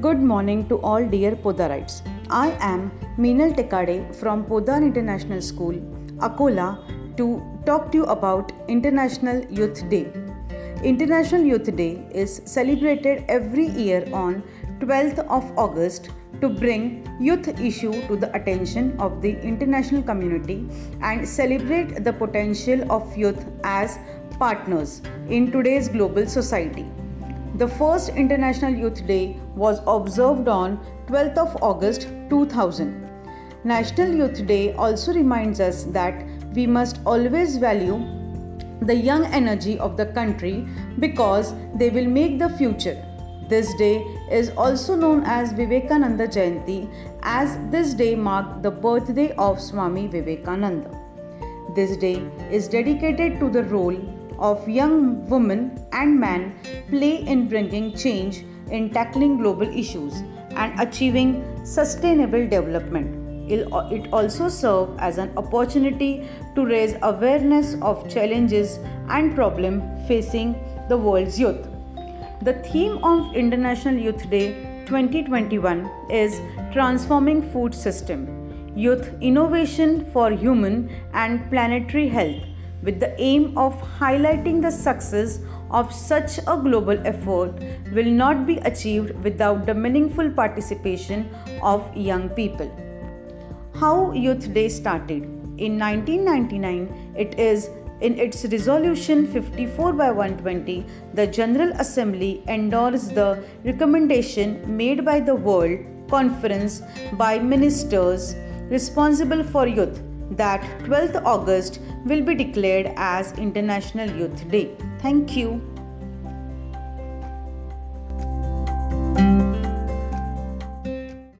Good morning to all dear Podarites. I am Meenal Tekade from Podar International School, Akola, to talk to you about International Youth Day. International Youth Day is celebrated every year on 12th of August to bring youth issue to the attention of the international community and celebrate the potential of youth as partners in today's global society. The first International Youth Day was observed on 12th of August 2000. National Youth Day also reminds us that we must always value the young energy of the country because they will make the future. This day is also known as Vivekananda Jayanti as this day marked the birthday of Swami Vivekananda. This day is dedicated to the role of young women and men play in bringing change in tackling global issues and achieving sustainable development. It also serves as an opportunity to raise awareness of challenges and problems facing the world's youth. The theme of International Youth Day 2021 is Transforming Food System Youth Innovation for Human and Planetary Health with the aim of highlighting the success of such a global effort will not be achieved without the meaningful participation of young people. How Youth Day started? In 1999, it is in its resolution 54 by 120, the General Assembly endorsed the recommendation made by the World Conference by ministers responsible for youth that 12th August will be declared as International Youth Day. Thank you.